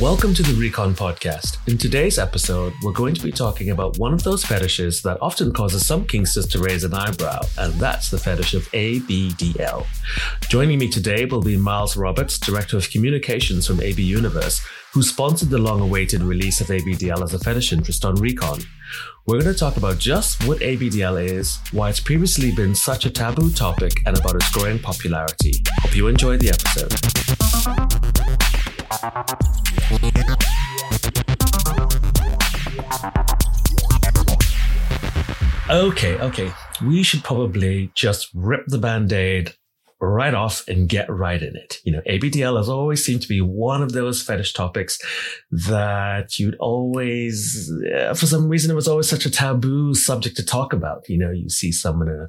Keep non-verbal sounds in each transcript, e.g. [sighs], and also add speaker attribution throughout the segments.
Speaker 1: Welcome to the Recon Podcast. In today's episode, we're going to be talking about one of those fetishes that often causes some Kinksters to raise an eyebrow, and that's the fetish of ABDL. Joining me today will be Miles Roberts, Director of Communications from AB Universe, who sponsored the long awaited release of ABDL as a fetish interest on Recon. We're going to talk about just what ABDL is, why it's previously been such a taboo topic, and about its growing popularity. Hope you enjoy the episode. Okay, okay. We should probably just rip the band aid right off and get right in it. You know, ABDL has always seemed to be one of those fetish topics that you'd always, for some reason, it was always such a taboo subject to talk about. You know, you see someone in a,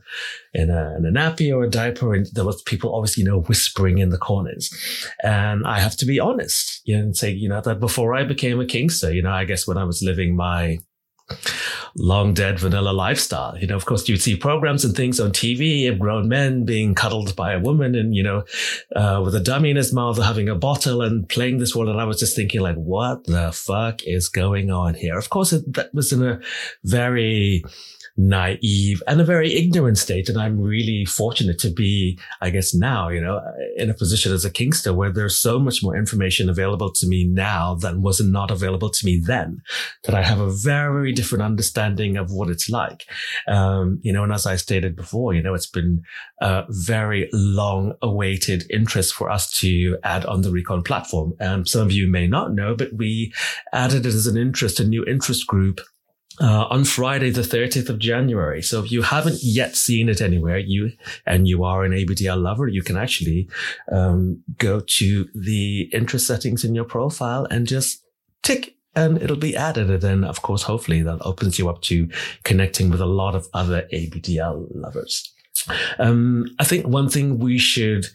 Speaker 1: in a, in a nappy or a diaper and there was people always, you know, whispering in the corners. And I have to be honest, you know, and say, you know, that before I became a Kinkster, you know, I guess when I was living my, long dead vanilla lifestyle. You know, of course, you'd see programs and things on TV of grown men being cuddled by a woman and, you know, uh, with a dummy in his mouth or having a bottle and playing this role. And I was just thinking like, what the fuck is going on here? Of course, it, that was in a very, naive and a very ignorant state. And I'm really fortunate to be, I guess now, you know, in a position as a Kinkster where there's so much more information available to me now than was not available to me then, that I have a very different understanding of what it's like. Um, you know, and as I stated before, you know, it's been a very long awaited interest for us to add on the Recon platform. Um, some of you may not know, but we added it as an interest, a new interest group uh, on Friday, the 30th of January. So if you haven't yet seen it anywhere, you, and you are an ABDL lover, you can actually, um, go to the interest settings in your profile and just tick and it'll be added. And then, of course, hopefully that opens you up to connecting with a lot of other ABDL lovers. Um, I think one thing we should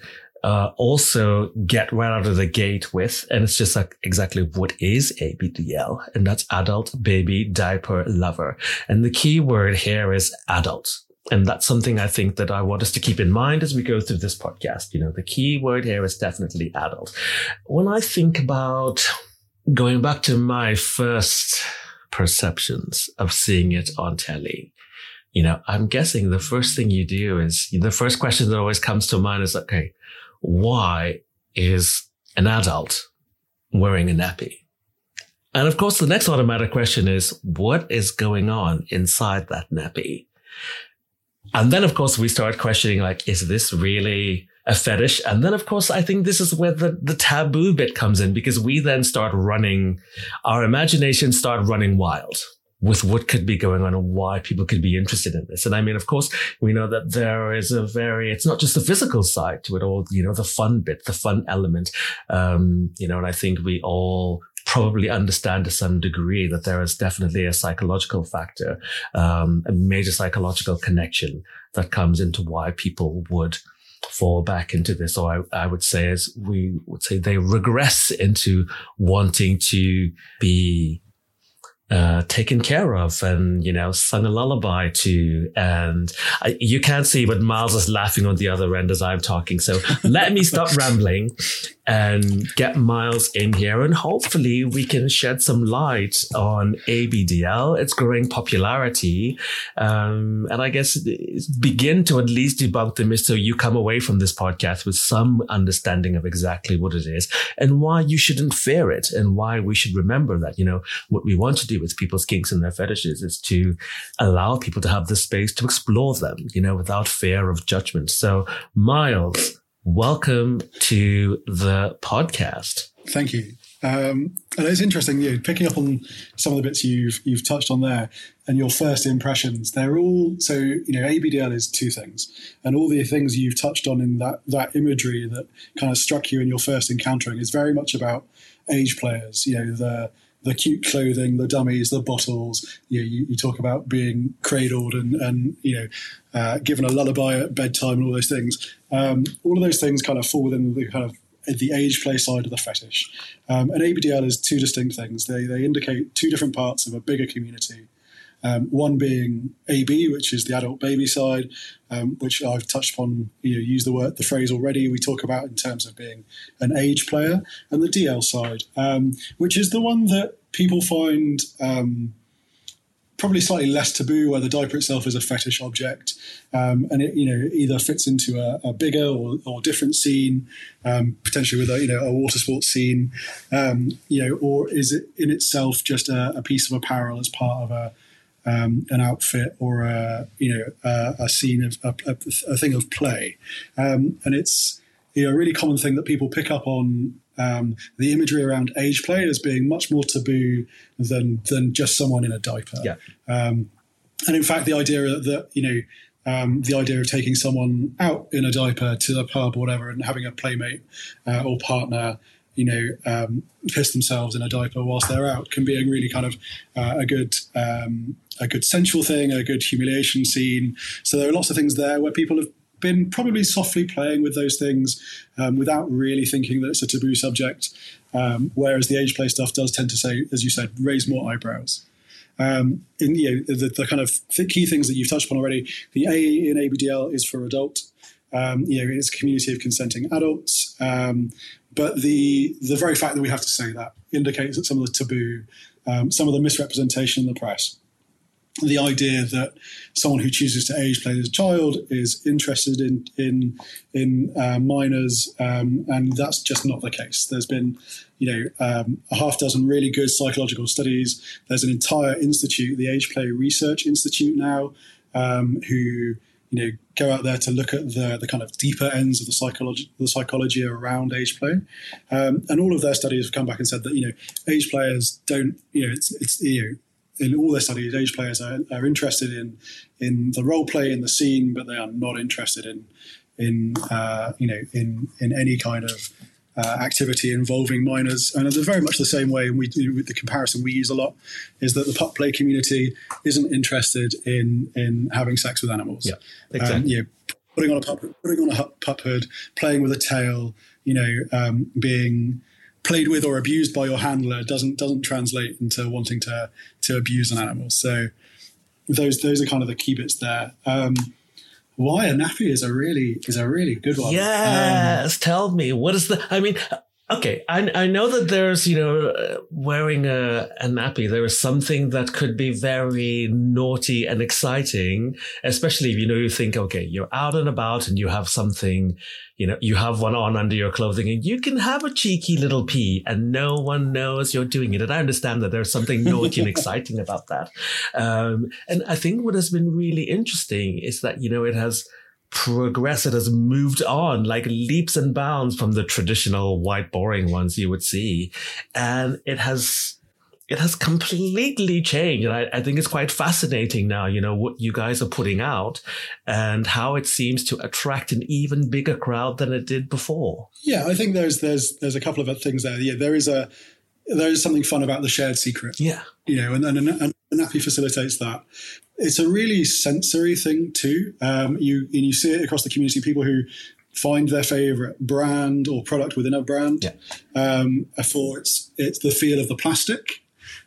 Speaker 1: uh, also get right out of the gate with, and it's just like exactly what is ABDL, and that's adult baby diaper lover. And the key word here is adult. And that's something I think that I want us to keep in mind as we go through this podcast. You know, the key word here is definitely adult. When I think about going back to my first perceptions of seeing it on telly, you know, I'm guessing the first thing you do is the first question that always comes to mind is, okay, why is an adult wearing a nappy? And of course, the next automatic question is, what is going on inside that nappy? And then, of course, we start questioning, like, is this really a fetish? And then, of course, I think this is where the, the taboo bit comes in because we then start running, our imagination start running wild with what could be going on and why people could be interested in this. And I mean, of course, we know that there is a very, it's not just the physical side to it all, you know, the fun bit, the fun element. Um, you know, and I think we all probably understand to some degree that there is definitely a psychological factor, um, a major psychological connection that comes into why people would fall back into this, or I, I would say, as we would say, they regress into wanting to be uh, taken care of and, you know, sung a lullaby to. And I, you can't see, but Miles is laughing on the other end as I'm talking. So [laughs] let me stop rambling and get Miles in here. And hopefully we can shed some light on ABDL, its growing popularity. Um, and I guess begin to at least debunk the myth so you come away from this podcast with some understanding of exactly what it is and why you shouldn't fear it and why we should remember that, you know, what we want to do with people's kinks and their fetishes is to allow people to have the space to explore them, you know, without fear of judgment. So Miles, welcome to the podcast.
Speaker 2: Thank you. Um, and it's interesting, you know, picking up on some of the bits you've you've touched on there, and your first impressions. They're all so you know ABDL is two things, and all the things you've touched on in that that imagery that kind of struck you in your first encountering is very much about age players. You know the the cute clothing, the dummies, the bottles. You, know, you, you talk about being cradled and, and you know, uh, given a lullaby at bedtime and all those things. Um, all of those things kind of fall within the kind of the age play side of the fetish. Um, and ABDL is two distinct things. They, they indicate two different parts of a bigger community. Um, one being AB, which is the adult baby side, um, which I've touched upon. You know, use the word, the phrase already. We talk about in terms of being an age player, and the DL side, um, which is the one that people find um, probably slightly less taboo, where the diaper itself is a fetish object, um, and it you know either fits into a, a bigger or, or, different scene, um, potentially with a you know a water sports scene, um, you know, or is it in itself just a, a piece of apparel as part of a um, an outfit or a you know a, a scene of a, a, thing of play, um, and it's you know a really common thing that people pick up on um, the imagery around age play as being much more taboo than than just someone in a diaper.
Speaker 1: Yeah.
Speaker 2: Um, and in fact, the idea that you know. Um, the idea of taking someone out in a diaper to the pub or whatever and having a playmate uh, or partner you know, um, piss themselves in a diaper whilst they're out can be a really kind of uh, a good um, a good sensual thing, a good humiliation scene. So there are lots of things there where people have been probably softly playing with those things um, without really thinking that it's a taboo subject. Um, whereas the age play stuff does tend to say, as you said, raise more eyebrows. Um, in you know, the, the kind of key things that you've touched upon already, the A in ABDL is for adult. Um, you know, it's a community of consenting adults. Um, but the the very fact that we have to say that indicates that some of the taboo, um, some of the misrepresentation in the press, the idea that someone who chooses to age play as a child is interested in in in uh, minors, um, and that's just not the case. There's been, you know, um, a half dozen really good psychological studies. There's an entire institute, the Age Play Research Institute, now, um, who you know go out there to look at the the kind of deeper ends of the psychology the psychology around age play, um, and all of their studies have come back and said that you know age players don't you know it's it's you know in all their studies, age players are, are interested in in the role play in the scene, but they are not interested in in uh, you know in in any kind of uh, activity involving minors. And they're very much the same way. And we do with the comparison we use a lot is that the pup play community isn't interested in in having sex with animals.
Speaker 1: Yeah, exactly.
Speaker 2: Um, you know, putting on a pup, putting on a pup hood, playing with a tail, you know, um, being played with or abused by your handler doesn't doesn't translate into wanting to to abuse an animal. So those those are kind of the key bits there. Um, why a nappy is a really is a really good one.
Speaker 1: Yes, um, tell me what is the? I mean, Okay, I, I know that there's, you know, uh, wearing a, a nappy, there is something that could be very naughty and exciting, especially if, you know, you think, okay, you're out and about and you have something, you know, you have one on under your clothing and you can have a cheeky little pee and no one knows you're doing it. And I understand that there's something naughty and [laughs] exciting about that. Um, and I think what has been really interesting is that, you know, it has, progressed, it has moved on like leaps and bounds from the traditional white boring ones you would see. And it has, it has completely changed. And I, I, think it's quite fascinating now, you know, what you guys are putting out and how it seems to attract an even bigger crowd than it did before.
Speaker 2: Yeah, I think there's, there's, there's a couple of things there. Yeah, there is a, there is something fun about the shared secret.
Speaker 1: Yeah.
Speaker 2: You know, and, and, and Nappy facilitates that it's a really sensory thing too. Um, you and you see it across the community. People who find their favorite brand or product within a brand
Speaker 1: yeah.
Speaker 2: um, for its it's the feel of the plastic,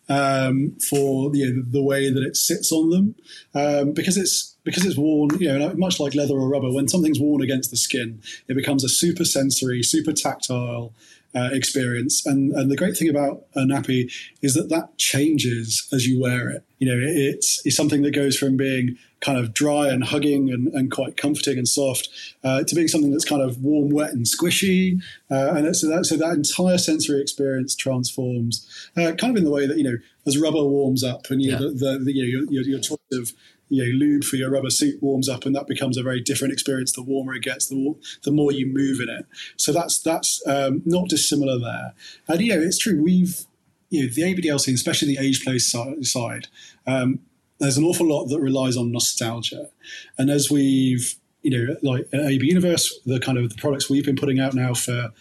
Speaker 2: um, for you know, the way that it sits on them, um, because it's because it's worn. You know, much like leather or rubber, when something's worn against the skin, it becomes a super sensory, super tactile uh, experience. And, and the great thing about a nappy is that that changes as you wear it. You know, it's, it's something that goes from being kind of dry and hugging and, and quite comforting and soft uh, to being something that's kind of warm, wet, and squishy. Uh, and so that, so that entire sensory experience transforms, uh, kind of in the way that, you know, as rubber warms up and you know, the, the, the, you know, your, your, your choice of you know, lube for your rubber suit warms up, and that becomes a very different experience. The warmer it gets, the, the more you move in it. So that's that's um, not dissimilar there. And you know, it's true. We've you know the ABDL scene, especially the age play side. Um, there's an awful lot that relies on nostalgia, and as we've you know, like at AB Universe, the kind of the products we've been putting out now for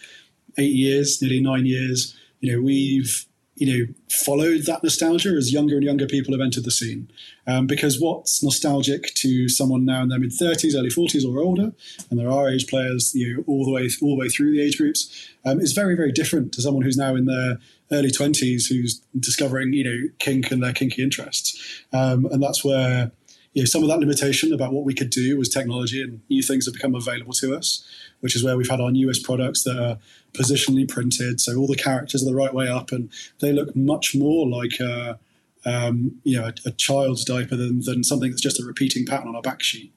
Speaker 2: eight years, nearly nine years. You know, we've you know, followed that nostalgia as younger and younger people have entered the scene. Um, because what's nostalgic to someone now in their mid 30s, early 40s, or older, and there are age players, you know, all the way all the way through the age groups, um, is very very different to someone who's now in their early 20s who's discovering you know kink and their kinky interests, um, and that's where you know, some of that limitation about what we could do was technology and new things have become available to us, which is where we've had our newest products that are positionally printed. So all the characters are the right way up and they look much more like a, um, you know, a, a, child's diaper than, than something that's just a repeating pattern on a back sheet.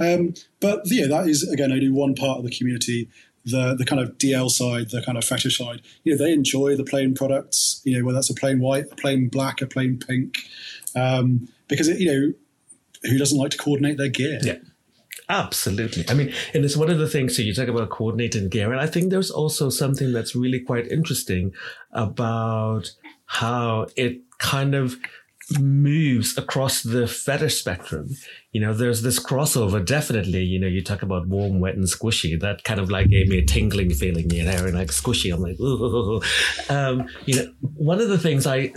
Speaker 2: Um, but yeah, that is, again, only one part of the community. The, the kind of DL side, the kind of fetish side, you know, they enjoy the plain products, you know, whether that's a plain white, a plain black, a plain pink, um, because it, you know, who doesn't like to coordinate their gear?
Speaker 1: Yeah. Absolutely. I mean, and it's one of the things, so you talk about coordinating gear, and I think there's also something that's really quite interesting about how it kind of moves across the fetish spectrum. You know, there's this crossover, definitely. You know, you talk about warm, wet, and squishy. That kind of like gave me a tingling feeling, you know, and like squishy. I'm like, ooh. Um, you know, one of the things I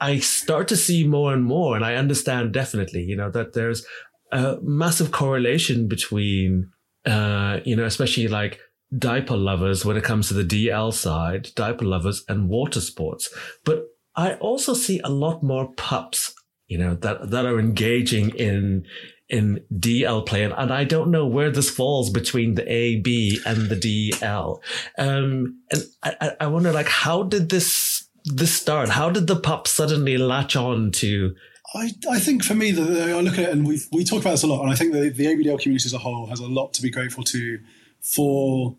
Speaker 1: I start to see more and more, and I understand definitely, you know, that there's a massive correlation between, uh, you know, especially like diaper lovers when it comes to the DL side, diaper lovers and water sports. But I also see a lot more pups, you know, that, that are engaging in, in DL play. And, and I don't know where this falls between the A, B and the DL. Um, and I, I wonder like, how did this, this start? How did the pup suddenly latch on to,
Speaker 2: I, I think for me, the, I look at it and we we talk about this a lot, and I think the, the ABDL community as a whole has a lot to be grateful to for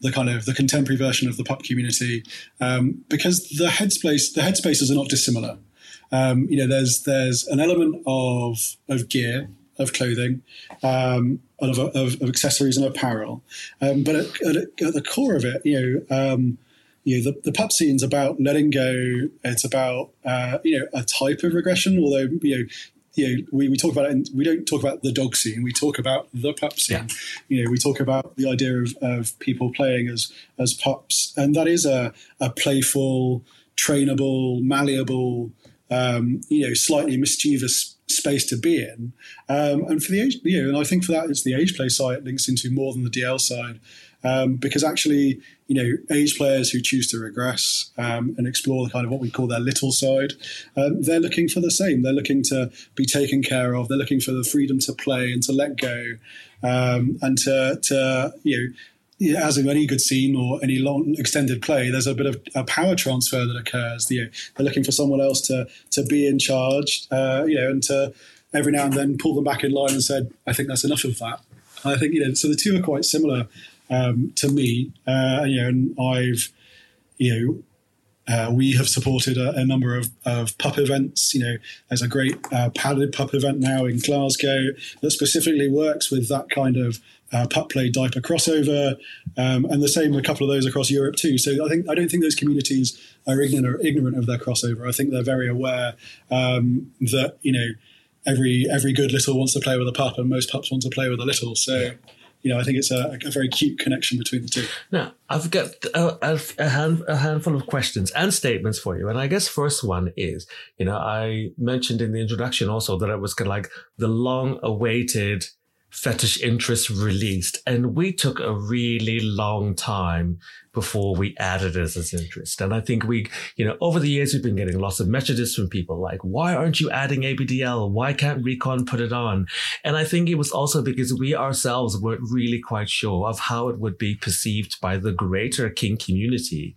Speaker 2: the kind of the contemporary version of the pup community um, because the headspace the headspaces are not dissimilar. Um, you know, there's there's an element of of gear, of clothing, um, of, of, of, accessories and apparel, um, but at, at, at, the core of it, you know. Um, you know, the, the pup scene's about letting go. It's about uh, you know a type of regression, although you know you know, we, we talk about it and we don't talk about the dog scene. We talk about the pup scene. Yeah. You know, we talk about the idea of, of people playing as as pups, and that is a, a playful, trainable, malleable, um, you know, slightly mischievous space to be in. Um, and for the age, you know, and I think for that, it's the age play side links into more than the DL side. Um, because actually, you know, age players who choose to regress um, and explore kind of what we call their little side, um, they're looking for the same. They're looking to be taken care of. They're looking for the freedom to play and to let go, um, and to, to you know, as in any good scene or any long extended play, there's a bit of a power transfer that occurs. You know, they're looking for someone else to to be in charge, uh, you know, and to every now and then pull them back in line and said, "I think that's enough of that." I think you know, so the two are quite similar um, to me. Uh, you know, and I've, you know, uh, we have supported a, a, number of, of pup events. You know, there's a great uh, padded pup event now in Glasgow that specifically works with that kind of uh, pup play diaper crossover, um, and the same a couple of those across Europe too. So I think I don't think those communities are ignorant, ignorant of their crossover. I think they're very aware um, that you know every every good little wants to play with a pup, and most pups want to play with a little. So you know, I think it's a, a very cute connection between the two.
Speaker 1: Now, I've got uh, a, a, hand, a handful of questions and statements for you. And I guess first one is, you know, I mentioned in the introduction also that it was kind of like the long awaited fetish interest released. And we took a really long time before we added it as interest. And I think we, you know, over the years, we've been getting lots of messages from people like, why aren't you adding ABDL? Why can't Recon put it on? And I think it was also because we ourselves weren't really quite sure of how it would be perceived by the greater Kink community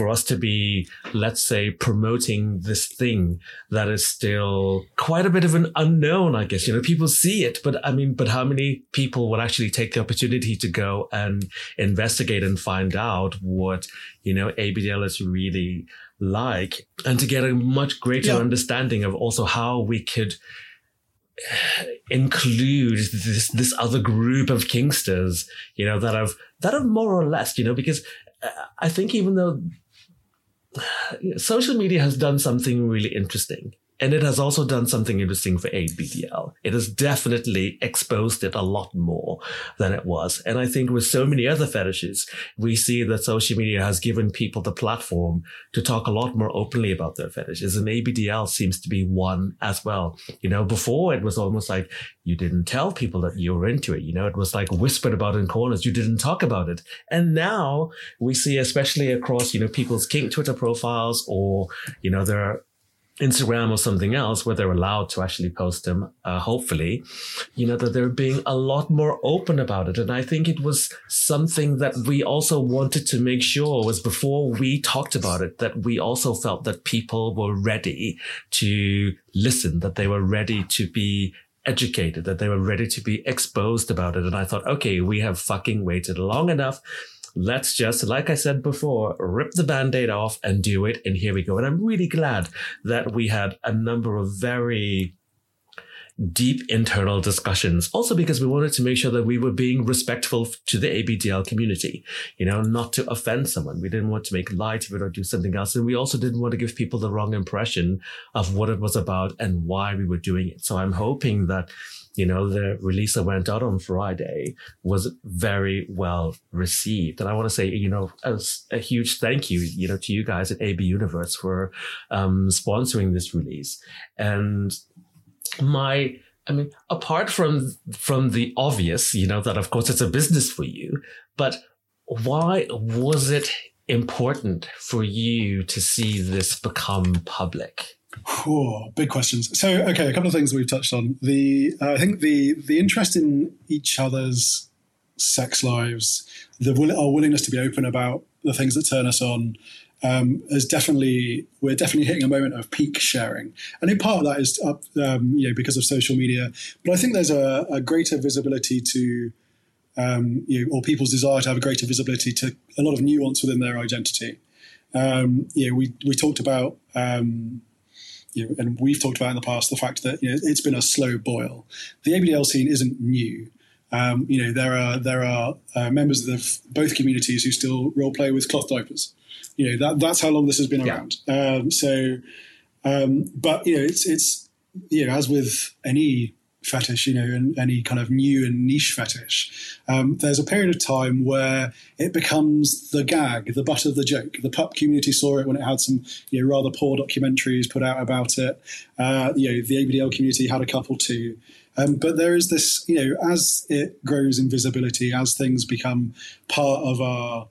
Speaker 1: for us to be, let's say, promoting this thing that is still quite a bit of an unknown, I guess. You know, people see it, but I mean, but how many people would actually take the opportunity to go and investigate and find out what, you know, ABDL is really like and to get a much greater yeah. understanding of also how we could include this this other group of kinksters you know, that have that have more or less, you know, because uh, I think even though social media has done something really interesting And it has also done something interesting for ABDL. It has definitely exposed it a lot more than it was. And I think with so many other fetishes, we see that social media has given people the platform to talk a lot more openly about their fetishes. And ABDL seems to be one as well. You know, before it was almost like you didn't tell people that you were into it. You know, it was like whispered about in corners. You didn't talk about it. And now we see, especially across, you know, people's kink Twitter profiles or, you know, their Instagram or something else where they're allowed to actually post them, uh, hopefully, you know, that they're being a lot more open about it. And I think it was something that we also wanted to make sure was before we talked about it, that we also felt that people were ready to listen, that they were ready to be educated, that they were ready to be exposed about it. And I thought, okay, we have fucking waited long enough let's just, like I said before, rip the band aid off and do it. And here we go. And I'm really glad that we had a number of very deep internal discussions. Also because we wanted to make sure that we were being respectful to the ABDL community, you know, not to offend someone. We didn't want to make light of it or do something else. And we also didn't want to give people the wrong impression of what it was about and why we were doing it. So I'm hoping that you know, the release that went out on Friday was very well received. And I want to say, you know, as a huge thank you, you know, to you guys at AB Universe for um, sponsoring this release. And my, I mean, apart from from the obvious, you know, that of course it's a business for you, but why was it important for you to see this become public?
Speaker 2: Oh, big questions. So, okay, a couple of things we've touched on. The uh, I think the the interest in each other's sex lives, the our willingness to be open about the things that turn us on, um, is definitely we're definitely hitting a moment of peak sharing, and in part of that is up, um, you know because of social media. But I think there's a, a greater visibility to. Um, you know, or people's desire to have a greater visibility to a lot of nuance within their identity. Um, you know, we we talked about um, you know, and we've talked about in the past the fact that you know, it's been a slow boil. The ABDL scene isn't new. Um, you know, there are there are uh, members of the, both communities who still role play with cloth diapers. You know, that that's how long this has been yeah. around. Um, so, um, but you know, it's it's you know, as with any fetish, you know, and any kind of new and niche fetish, um, there's a period of time where it becomes the gag, the butt of the joke. The pup community saw it when it had some, you know, rather poor documentaries put out about it. Uh, you know, the ABDL community had a couple too. Um, but there is this, you know, as it grows in visibility, as things become part of our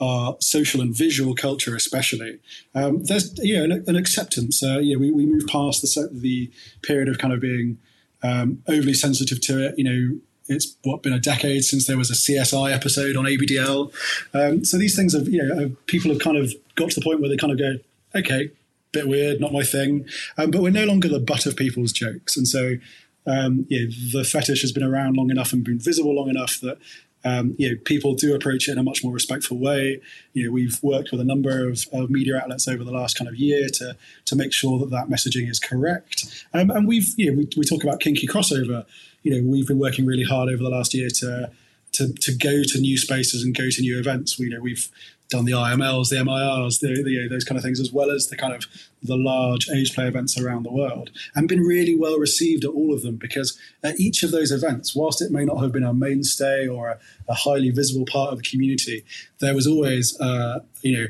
Speaker 2: our social and visual culture, especially, um, there's you know an, an acceptance. Uh, you know, we, we move past the the period of kind of being um, overly sensitive to it. You know, it's what been a decade since there was a CSI episode on ABDL. Um, so these things have, you know, people have kind of got to the point where they kind of go, okay, bit weird, not my thing. Um, but we're no longer the butt of people's jokes. And so, um, yeah, the fetish has been around long enough and been visible long enough that um, you know, people do approach it in a much more respectful way. You know, we've worked with a number of, of, media outlets over the last kind of year to to make sure that that messaging is correct. Um, and we've, you know, we, we talk about kinky crossover. You know, we've been working really hard over the last year to to, to go to new spaces and go to new events. We, you know, we've done the IMLs, the MIRs, the, the, those kind of things, as well as the kind of the large age play events around the world, and been really well received at all of them because at each of those events, whilst it may not have been a mainstay or a, a highly visible part of the community, there was always, uh, you know,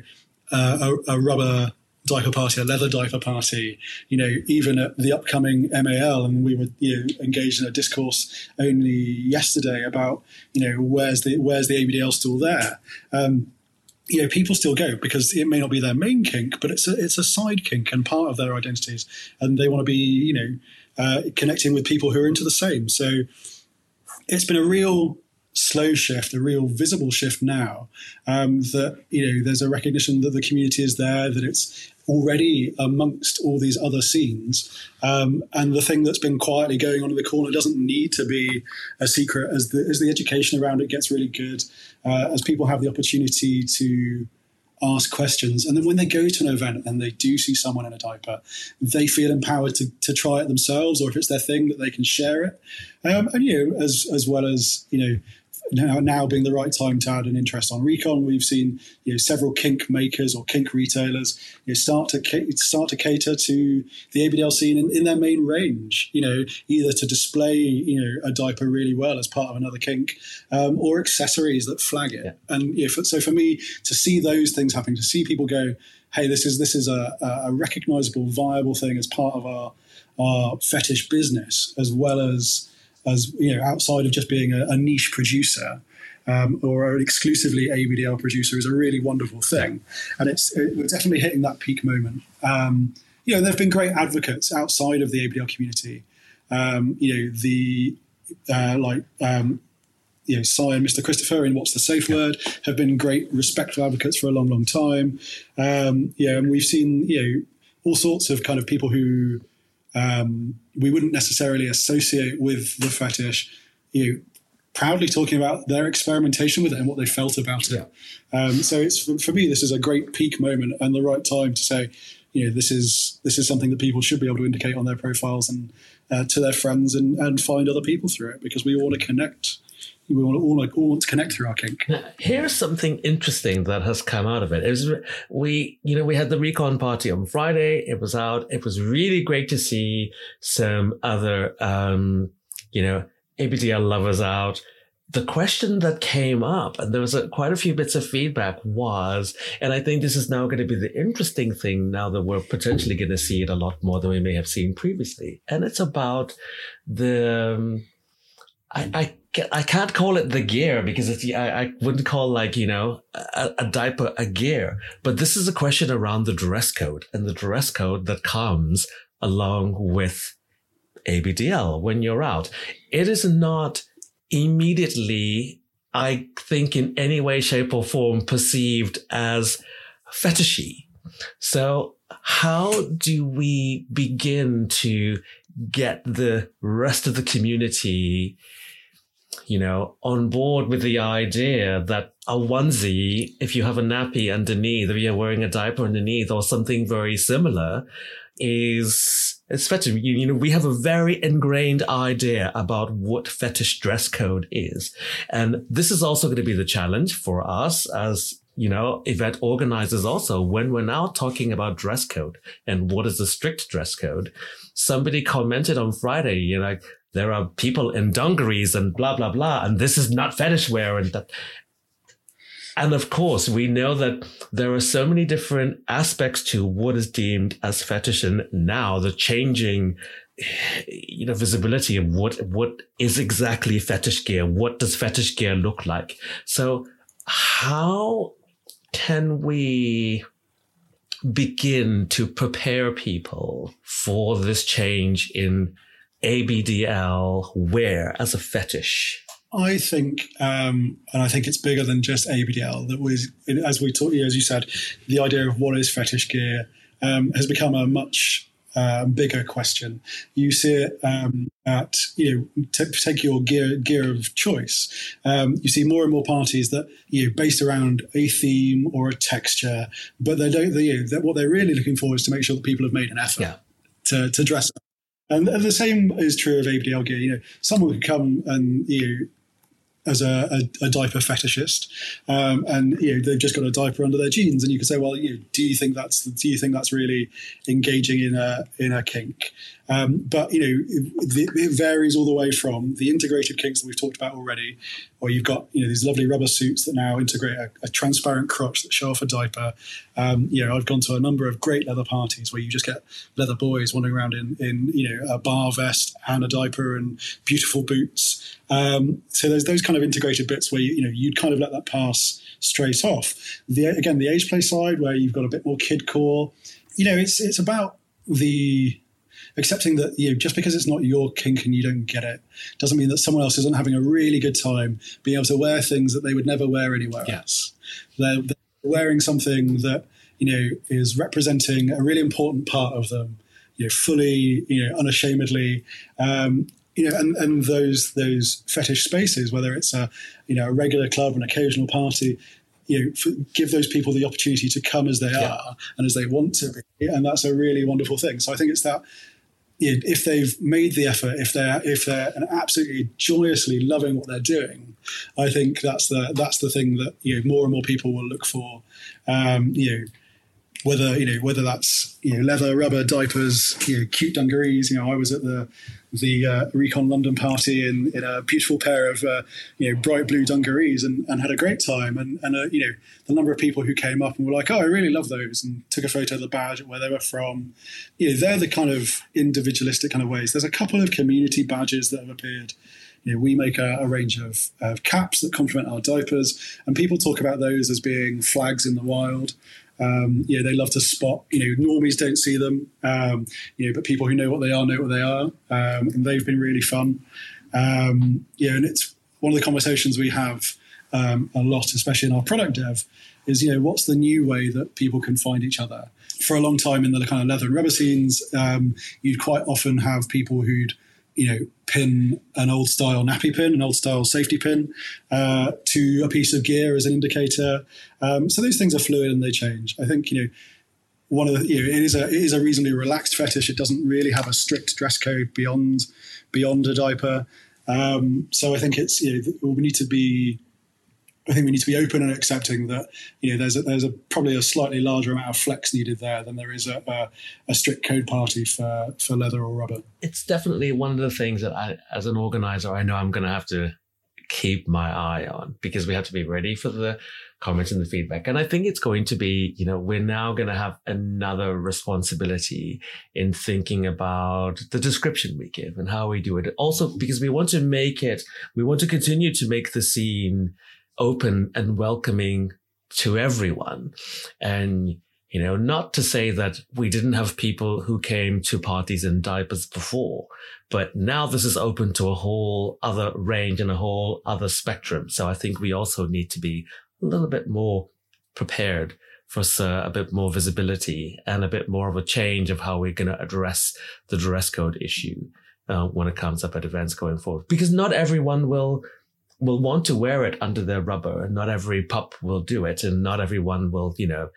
Speaker 2: uh, a, a rubber diaper party, a leather diaper party, you know, even at the upcoming MAL, and we were you know engaged in a discourse only yesterday about you know where's the where's the ABDL still there. Um, you know, people still go because it may not be their main kink, but it's a it's a side kink and part of their identities, and they want to be you know uh, connecting with people who are into the same. So it's been a real slow shift, a real visible shift now. Um, that you know, there's a recognition that the community is there, that it's already amongst all these other scenes. Um, and the thing that's been quietly going on in the corner doesn't need to be a secret as the, as the education around it gets really good, uh, as people have the opportunity to ask questions. And then when they go to an event and they do see someone in a diaper, they feel empowered to, to try it themselves, or if it's their thing, that they can share it. Um, and, you know, as, as well as, you know, now, now being the right time to add an interest on recon. We've seen you know, several kink makers or kink retailers you know, start to start to cater to the ABDL scene in, in, their main range. You know, either to display you know a diaper really well as part of another kink, um, or accessories that flag it. Yeah. And you know, for, so for me to see those things happening, to see people go, "Hey, this is this is a, a recognizable, viable thing as part of our our fetish business, as well as as you know, outside of just being a, a niche producer. Um, or an exclusively ABDL producer is a really wonderful thing, and it's it, we're definitely hitting that peak moment. Um, you know, there have been great advocates outside of the ABDL community. Um, you know, the uh, like um, you know, Cy and Mr. Christopher in What's the Safe Word have been great, respectful advocates for a long, long time. Um, yeah, and we've seen you know all sorts of kind of people who um, we wouldn't necessarily associate with the fetish, you know, proudly talking about their experimentation with it and what they felt about it. Yeah. Um, so it's for me, this is a great peak moment and the right time to say, you know, this is this is something that people should be able to indicate on their profiles and uh, to their friends and, and find other people through it because we all want to connect we all like all want to connect through our kink.
Speaker 1: Now, here's something interesting that has come out of it. It was we, you know, we had the recon party on Friday. It was out. It was really great to see some other, um, you know, ABDL lovers out. The question that came up, and there was a, quite a few bits of feedback, was, and I think this is now going to be the interesting thing now that we're potentially going to see it a lot more than we may have seen previously, and it's about the. Um, I, I I can't call it the gear because it's, I, I wouldn't call like, you know, a, a, diaper a gear, but this is a question around the dress code and the dress code that comes along with ABDL when you're out. It is not immediately, I think in any way, shape or form perceived as fetishy. So how do we begin to get the rest of the community you know, on board with the idea that a onesie, if you have a nappy underneath, if you're wearing a diaper underneath or something very similar, is it's fetish. You, you know, we have a very ingrained idea about what fetish dress code is. And this is also going to be the challenge for us as you know, event organizers also, when we're now talking about dress code and what is the strict dress code, somebody commented on Friday, you know, like, there are people in dungarees and blah blah blah, and this is not fetish wear and that. And of course, we know that there are so many different aspects to what is deemed as fetish, and now the changing, you know, visibility of what what is exactly fetish gear. What does fetish gear look like? So, how can we begin to prepare people for this change in ABDL wear as a fetish?
Speaker 2: I think, um, and I think it's bigger than just ABDL. That was, as we talked, as you said, the idea of what is fetish gear um, has become a much uh, bigger question. You see it um, at you know t- take your gear gear of choice. Um, you see more and more parties that you know based around a theme or a texture, but they don't. They, you know, what they're really looking for is to make sure that people have made an effort yeah. to to dress up and, and the same is true of ABDL gear. You know, someone could come and you know, as a, a, a, diaper fetishist, um, and you know they've just got a diaper under their jeans, and you could say, well, you know, do you think that's do you think that's really engaging in a in a kink? Um, but you know, it, it, varies all the way from the integrated kinks that we've talked about already, or you've got you know these lovely rubber suits that now integrate a, a transparent crotch that show off a diaper. Um, you know, I've gone to a number of great leather parties where you just get leather boys wandering around in in you know a bar vest and a diaper and beautiful boots. Um, so there's those kind of integrated bits where you, you know you'd kind of let that pass straight off. The again the age play side where you've got a bit more kid core. You know, it's it's about the accepting that you know, just because it's not your kink and you don't get it doesn't mean that someone else isn't having a really good time being able to wear things that they would never wear anywhere yeah. else. They're, they're wearing something that you know is representing a really important part of them, you know, fully, you know, unashamedly. Um, you know, and, and those those fetish spaces, whether it's a you know a regular club, an occasional party, you know, give those people the opportunity to come as they yeah. are and as they want to be, and that's a really wonderful thing. So I think it's that if they've made the effort, if they're if they're absolutely joyously loving what they're doing, I think that's the that's the thing that you know more and more people will look for. Um, you know, whether you know whether that's you know leather, rubber, diapers, you know, cute dungarees. You know, I was at the the uh, Recon London party in, in a beautiful pair of uh, you know bright blue dungarees and, and had a great time. And and uh, you know the number of people who came up and were like, "Oh, I really love those," and took a photo of the badge where they were from. You know, they're the kind of individualistic kind of ways. There's a couple of community badges that have appeared. You know, we make a, a range of, of caps that complement our diapers, and people talk about those as being flags in the wild. Um, you know, they love to spot. You know, normies don't see them. Um, you know, but people who know what they are know what they are, um, and they've been really fun. Um, yeah, and it's one of the conversations we have um, a lot, especially in our product dev, is you know what's the new way that people can find each other. For a long time in the kind of leather and rubber scenes, um, you'd quite often have people who'd you know, pin an old style nappy pin, an old style safety pin uh, to a piece of gear as an indicator. Um, so those things are fluid and they change. I think you know one of the you know it is a it is a reasonably relaxed fetish. It doesn't really have a strict dress code beyond beyond a diaper. Um, so I think it's you know we need to be I think we need to be open and accepting that you know there's a, there's a probably a slightly larger amount of flex needed there than there is a, a, a, strict code party for for leather or rubber.
Speaker 1: It's definitely one of the things that I, as an organizer, I know I'm going to have to keep my eye on because we have to be ready for the comments and the feedback. And I think it's going to be, you know, we're now going to have another responsibility in thinking about the description we give and how we do it. Also, because we want to make it, we want to continue to make the scene open and welcoming to everyone. And, you know, not to say that we didn't have people who came to parties in diapers before, but now this is open to a whole other range and a whole other spectrum. So I think we also need to be a little bit more prepared for uh, a bit more visibility and a bit more of a change of how we're going to address the dress code issue uh, when it comes up at events going forward. Because not everyone will will want to wear it under their rubber and not every pup will do it and not everyone will you know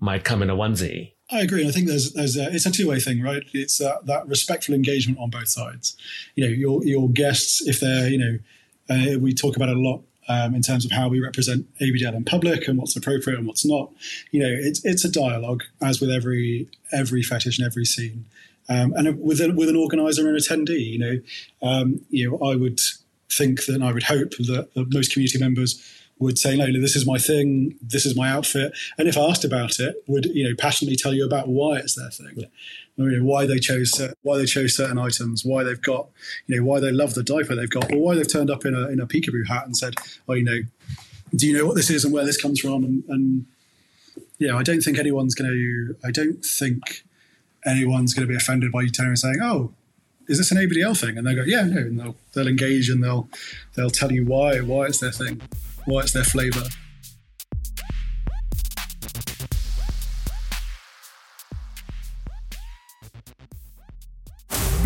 Speaker 1: might come in a onesie
Speaker 2: I agree. And I think there's there's a, it's a two way thing, right? It's uh, that respectful engagement on both sides. You know, your your guests, if they're you know, uh, we talk about it a lot um, in terms of how we represent ABDL in public and what's appropriate and what's not. You know, it's it's a dialogue as with every every fetish and every scene, um, and with a, with an organizer and an attendee. You know, um, you know, I would think that, and I would hope that, that most community members would say, no, this is my thing, this is my outfit. And if asked about it, would, you know, passionately tell you about why it's their thing. Yeah. You know, why they chose why they chose certain items, why they've got, you know, why they love the diaper they've got, or why they've turned up in a in a peekaboo hat and said, oh, you know, do you know what this is and where this comes from? And, and yeah, I don't think anyone's going to. I don't think anyone's going to be offended by you turning and saying, oh, is this an ABDL thing? And they'll go, yeah, no, and they'll they'll engage and they'll they'll tell you why why it's their thing, why it's their flavour.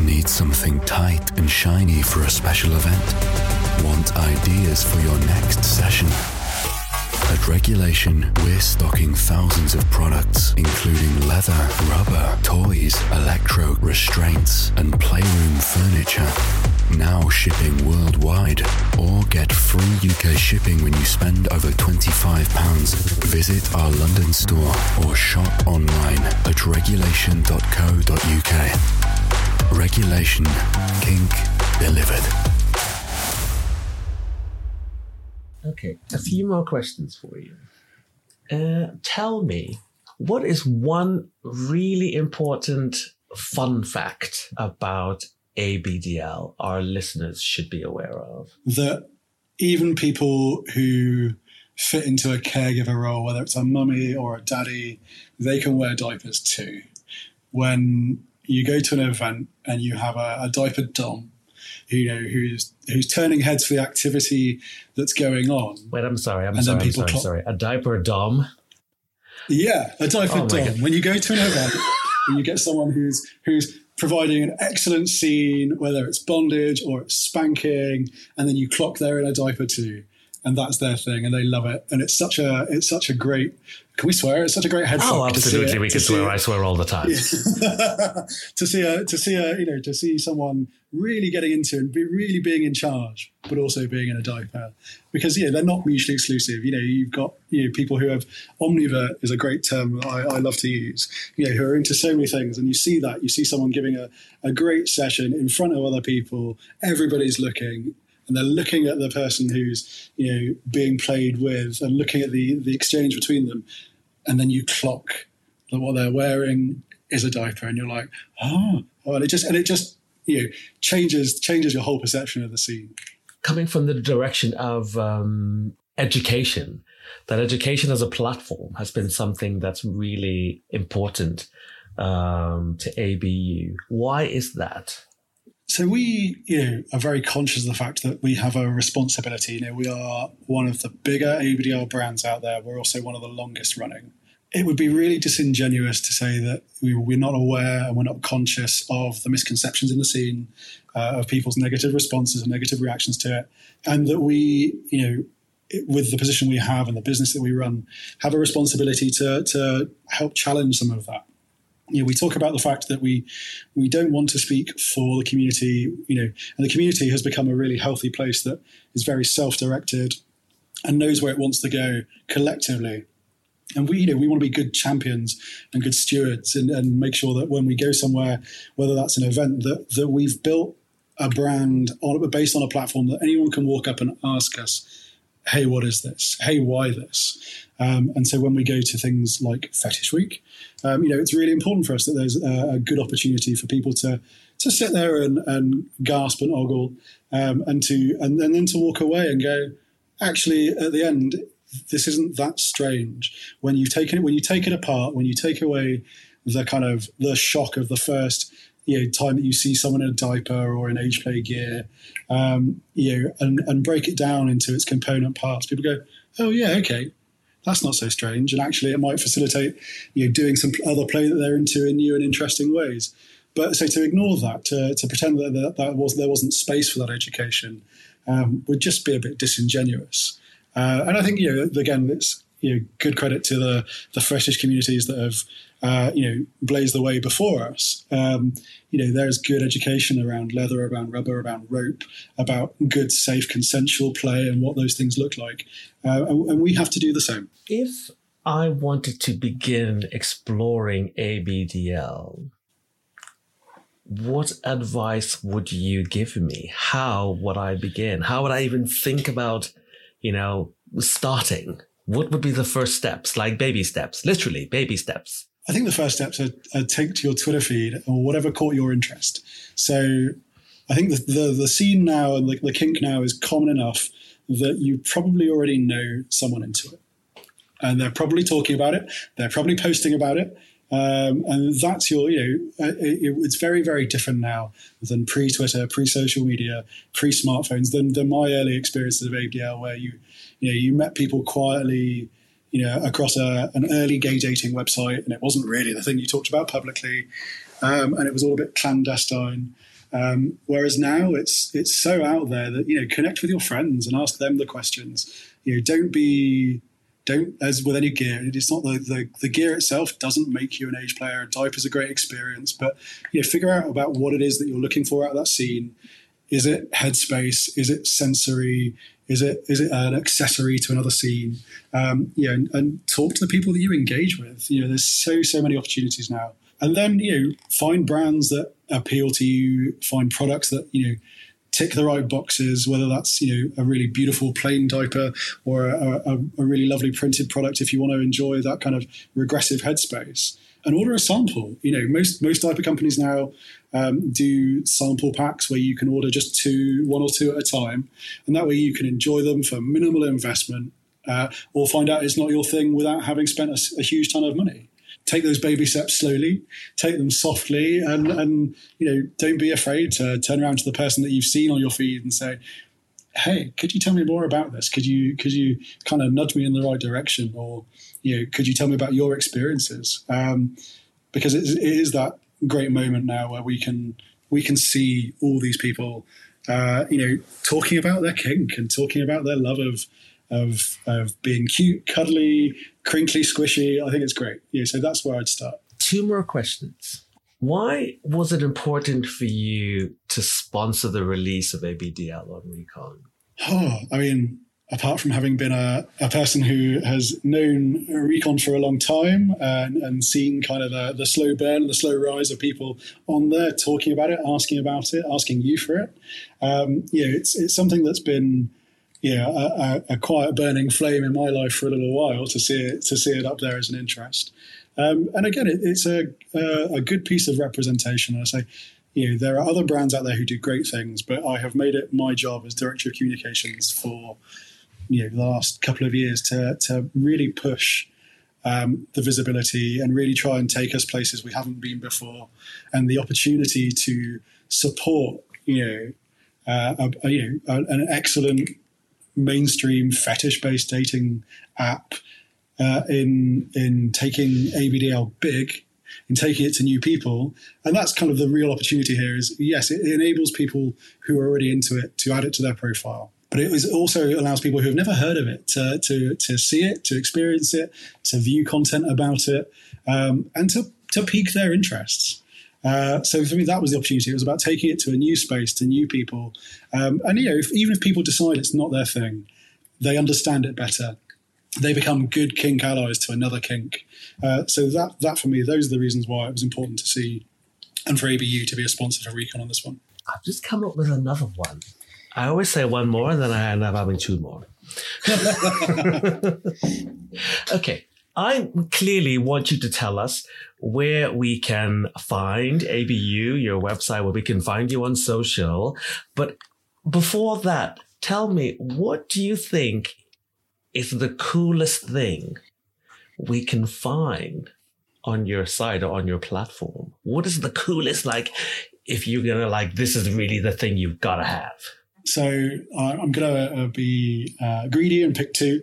Speaker 3: Need something tight and shiny for a special event? Want ideas for your next session? At Regulation, we're stocking thousands of products, including leather, rubber, toys, electro, restraints, and playroom furniture. Now shipping worldwide. Or get free UK shipping when you spend over £25. Visit our London store or shop online at regulation.co.uk. Regulation Kink Delivered.
Speaker 1: Okay, a few more questions for you. Uh, tell me, what is one really important fun fact about ABDL our listeners should be aware of?
Speaker 2: That even people who fit into a caregiver role, whether it's a mummy or a daddy, they can wear diapers too. When you go to an event and you have a, a diapered dom you know who's who's turning heads for the activity that's going on.
Speaker 1: Wait, I'm sorry. I'm and sorry. I'm sorry, cl- sorry. A diaper dom.
Speaker 2: Yeah, a diaper oh dom. When you go to an event [laughs] and you get someone who's who's providing an excellent scene, whether it's bondage or it's spanking, and then you clock there in a diaper too. And that's their thing, and they love it. And it's such a it's such a great. Can we swear? It's such a great head.
Speaker 1: Oh, absolutely, we can swear. I swear all the time.
Speaker 2: Yeah. [laughs] to see a to see a you know to see someone really getting into and be really being in charge, but also being in a diaper, because yeah, they're not mutually exclusive. You know, you've got you know people who have omnivore is a great term I, I love to use. You know, who are into so many things, and you see that you see someone giving a, a great session in front of other people. Everybody's looking and they're looking at the person who's you know being played with and looking at the the exchange between them, and then you clock that what they're wearing is a diaper, and you're like, oh, oh, and it just and it just you know changes changes your whole perception of the scene.
Speaker 1: Coming from the direction of um, education, that education as a platform has been something that's really important um, to ABU. Why is that?
Speaker 2: So we, you know, are very conscious of the fact that we have a responsibility. You know, we are one of the bigger ABDL brands out there. We're also one of the longest running. It would be really disingenuous to say that we're not aware and we're not conscious of the misconceptions in the scene, uh, of people's negative responses and negative reactions to it, and that we, you know, with the position we have and the business that we run, have a responsibility to to help challenge some of that you know, we talk about the fact that we we don't want to speak for the community, you know, and the community has become a really healthy place that is very self-directed and knows where it wants to go collectively. And we, you know, we want to be good champions and good stewards and, and make sure that when we go somewhere, whether that's an event, that that we've built a brand on, based on a platform that anyone can walk up and ask us, hey, what is this? Hey, why this? Um, and so when we go to things like Fetish Week, um, you know, it's really important for us that there's a, a, good opportunity for people to to sit there and, and gasp and ogle, um, and to and, and then to walk away and go, actually, at the end, this isn't that strange. When you take it when you take it apart, when you take away the kind of the shock of the first you know time that you see someone in a diaper or in age play gear, um, you know, and, and break it down into its component parts, people go, oh yeah, okay, that's not so strange. And actually, it might facilitate you know doing some other play that they're into in new and interesting ways. But so to ignore that, to, to pretend that, that, that was there wasn't space for that education, um, would just be a bit disingenuous. Uh, and I think you know again, it's you know good credit to the the fetish communities that have uh, you know, blazed the way before us. Um, you know, there's good education around leather, around rubber, around rope, about good, safe, consensual play and what those things look like. Uh, and, and we have to do the same.
Speaker 1: If I wanted to begin exploring ABDL, what advice would you give me? How would I begin? How would I even think about, you know, starting? What would be the first steps? Like baby steps, literally baby steps.
Speaker 2: I think the first steps are, uh, take to your Twitter feed or whatever caught your interest. So I think the, the, the scene now and the, the kink now is common enough that you probably already know someone into it. And they're probably talking about it. They're probably posting about it. Um, and that's your, you know, uh, it, it's very, very different now than pre Twitter, pre social media, pre smartphones, than, than my early experiences of ABDL, where you, you know, you met people quietly, you know, across a, an early gay dating website, and it wasn't really the thing you talked about publicly, um, and it was all a bit clandestine. Um, whereas now it's it's so out there that you know connect with your friends and ask them the questions. You know, don't be don't as with any gear. It's not the, the the gear itself doesn't make you an age player. A diaper is a great experience, but you know, figure out about what it is that you're looking for out of that scene. Is it headspace? Is it sensory? Is it is it an accessory to another scene? Um, yeah, and, and, talk to the people that you engage with. You know, there's so so many opportunities now, and then you know find brands that appeal to you, find products that you know tick the right boxes. Whether that's you know a really beautiful plain diaper or a, a, a really lovely printed product, if you want to enjoy that kind of regressive headspace and order a sample. You know, most most diaper companies now um, do sample packs where you can order just two, one or two at a time, and that way you can enjoy them for minimal investment, uh, or find out it's not your thing without having spent a, a, huge ton of money. Take those baby steps slowly, take them softly, and and you know don't be afraid to turn around to the person that you've seen on your feed and say, "Hey, could you tell me more about this? Could you could you kind of nudge me in the right direction, or you know, could you tell me about your experiences?" Um, because it, it is that great moment now where we can we can see all these people, uh, you know, talking about their kink and talking about their love of of of being cute, cuddly, crinkly, squishy. I think it's great. Yeah, so that's where I'd start.
Speaker 1: Two more questions. Why was it important for you to sponsor the release of ABDL on Recon?
Speaker 2: Oh, [sighs] I mean, apart from having been a, a person who has known Recon for a long time and, and seen kind of the, the slow burn and the slow rise of people on there talking about it, asking about it, asking you for it, um, yeah, it's, it's something that's been yeah, a, a, quiet burning flame in my life for a little while to see it to see it up there as an interest. Um, and again, it, it's a, a, a good piece of representation. I say, you know, there are other brands out there who do great things, but I have made it my job as director of communications for you know the last couple of years to to really push um, the visibility and really try and take us places we haven't been before, and the opportunity to support you know uh, a, you know an excellent mainstream fetish based dating app uh, in in taking ABDL big, in taking it to new people, and that's kind of the real opportunity here. Is yes, it, enables people who are already into it to add it to their profile, but it was also allows people who have never heard of it to to to see it, to experience it, to view content about it, um, and to to pique their interests. Uh, so for me, that was the opportunity. It was about taking it to a new space, to new people, um, and you know, if, even if people decide it's not their thing, they understand it better. They become good kink allies to another kink. Uh, so that that for me, those are the reasons why it was important to see, and for ABU to be a sponsor for Recon on this one.
Speaker 1: I've just come up with another one. I always say one more, and then I end up having two more. [laughs] okay, I clearly want you to tell us where we can find ABU, your website, where we can find you on social. But before that, tell me, what do you think is the coolest thing we can find on your site or on your platform? What is the coolest, like, if you're gonna like, this is really the thing you've gotta have?
Speaker 2: So uh, I'm gonna uh, be uh, greedy and pick two.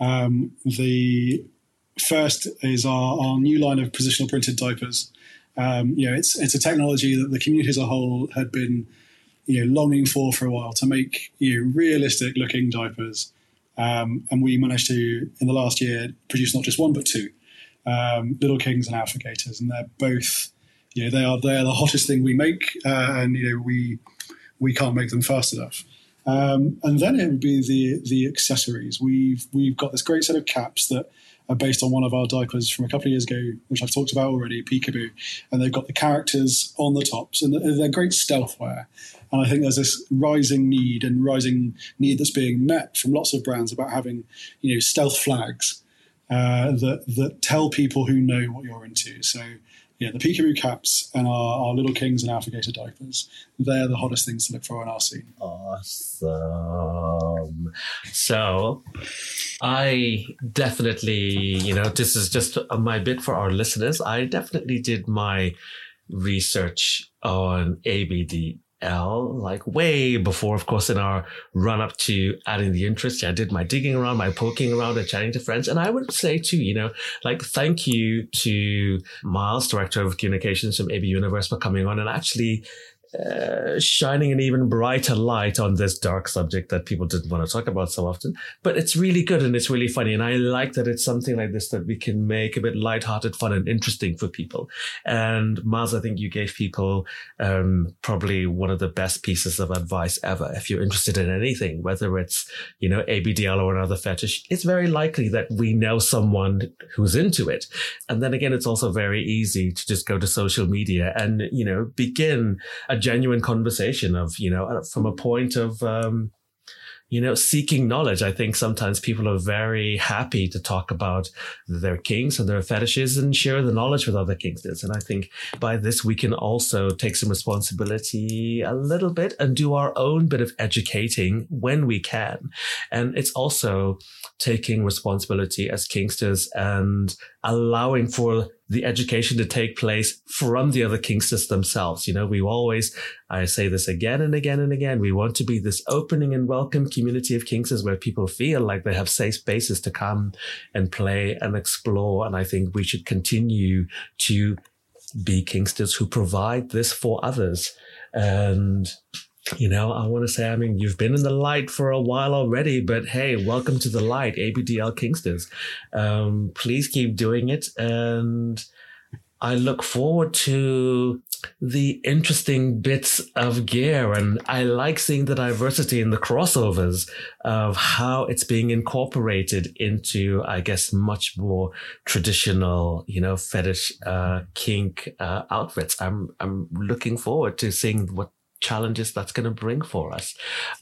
Speaker 2: Um, the First is our, our new line of positional printed diapers. Um, you know, it's it's a technology that the community as a whole had been, you know, longing for for a while to make you know realistic looking diapers, um, and we managed to in the last year produce not just one but two, um, Little Kings and Alpha Gators, and they're both, you know, they are they are the hottest thing we make, uh, and you know we we can't make them fast enough. Um, and then it would be the the accessories. We've we've got this great set of caps that are based on one of our diapers from a couple of years ago, which I've talked about already, Peekaboo. And they've got the characters on the tops, and they're great stealth wear. And I think there's this rising need and rising need that's being met from lots of brands about having, you know, stealth flags uh, that that tell people who know what you're into. So yeah, the peekaboo caps and our, our little kings and alpha gator diapers. They're the hottest things to look for on our scene.
Speaker 1: Awesome. So I definitely, you know, this is just my bit for our listeners. I definitely did my research on ABD L, like way before, of course, in our run up to adding the interest. I did my digging around, my poking around and chatting to friends. And I would say too, you know, like thank you to Miles, Director of Communications from ABUniverse for coming on and actually uh, shining an even brighter light on this dark subject that people didn't want to talk about so often. But it's really good and it's really funny. And I like that it's something like this that we can make a bit lighthearted, fun and interesting for people. And Miles, I think you gave people um, probably one of the best pieces of advice ever. If you're interested in anything, whether it's, you know, ABDL or another fetish, it's very likely that we know someone who's into it. And then again, it's also very easy to just go to social media and, you know, begin a genuine conversation of, you know, uh, from a point of, um, you know, seeking knowledge. I think sometimes people are very happy to talk about their kinks and their fetishes and share the knowledge with other kinksters. And I think by this, we can also take some responsibility a little bit and do our own bit of educating when we can. And it's also taking responsibility as kinksters and allowing for the education to take place from the other Kinksters themselves. You know, we always, I say this again and again and again, we want to be this opening and welcome community of Kinksters where people feel like they have safe spaces to come and play and explore. And I think we should continue to be Kinksters who provide this for others. And you know, I want to say, I mean, you've been in the light for a while already, but hey, welcome to the light, ABDL Kinksters. Um, please keep doing it. And I look forward to the interesting bits of gear. And I like seeing the diversity in the crossovers of how it's being incorporated into, I guess, much more traditional, you know, fetish, uh, kink, uh, outfits. I'm, I'm looking forward to seeing what challenges that's going to bring for us.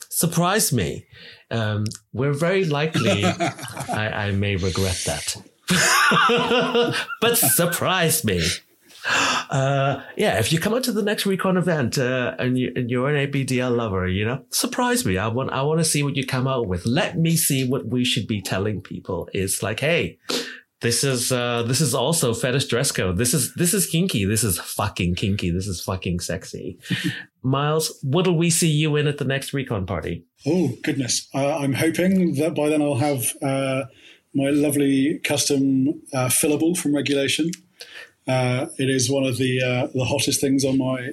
Speaker 1: Surprise me. Um, we're very likely, [laughs] I, I may regret that. [laughs] but surprise me. Uh, yeah, if you come out to the next Recon event uh, and, you, and you're an ABDL lover, you know, surprise me. I want I want to see what you come out with. Let me see what we should be telling people. It's like, hey, this is uh, this is also fetish dress code. This is this is kinky. This is fucking kinky. This is fucking sexy. [laughs] Miles, what'll we see you in at the next recon party?
Speaker 2: Oh goodness, uh, I'm hoping that by then I'll have uh, my lovely custom uh, fillable from Regulation. Uh, it is one of the uh, the hottest things on my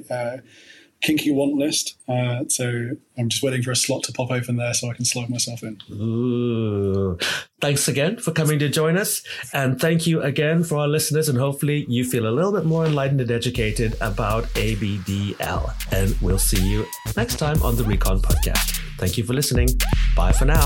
Speaker 2: kinky want list. Uh, so I'm just waiting for a slot to pop open there so I can slide myself in.
Speaker 1: Ooh. Thanks again for coming to join us. And thank you again for our listeners. And hopefully you feel a little bit more enlightened and educated about ABDL. And we'll see you next time on the Recon podcast. Thank you for listening. Bye for now.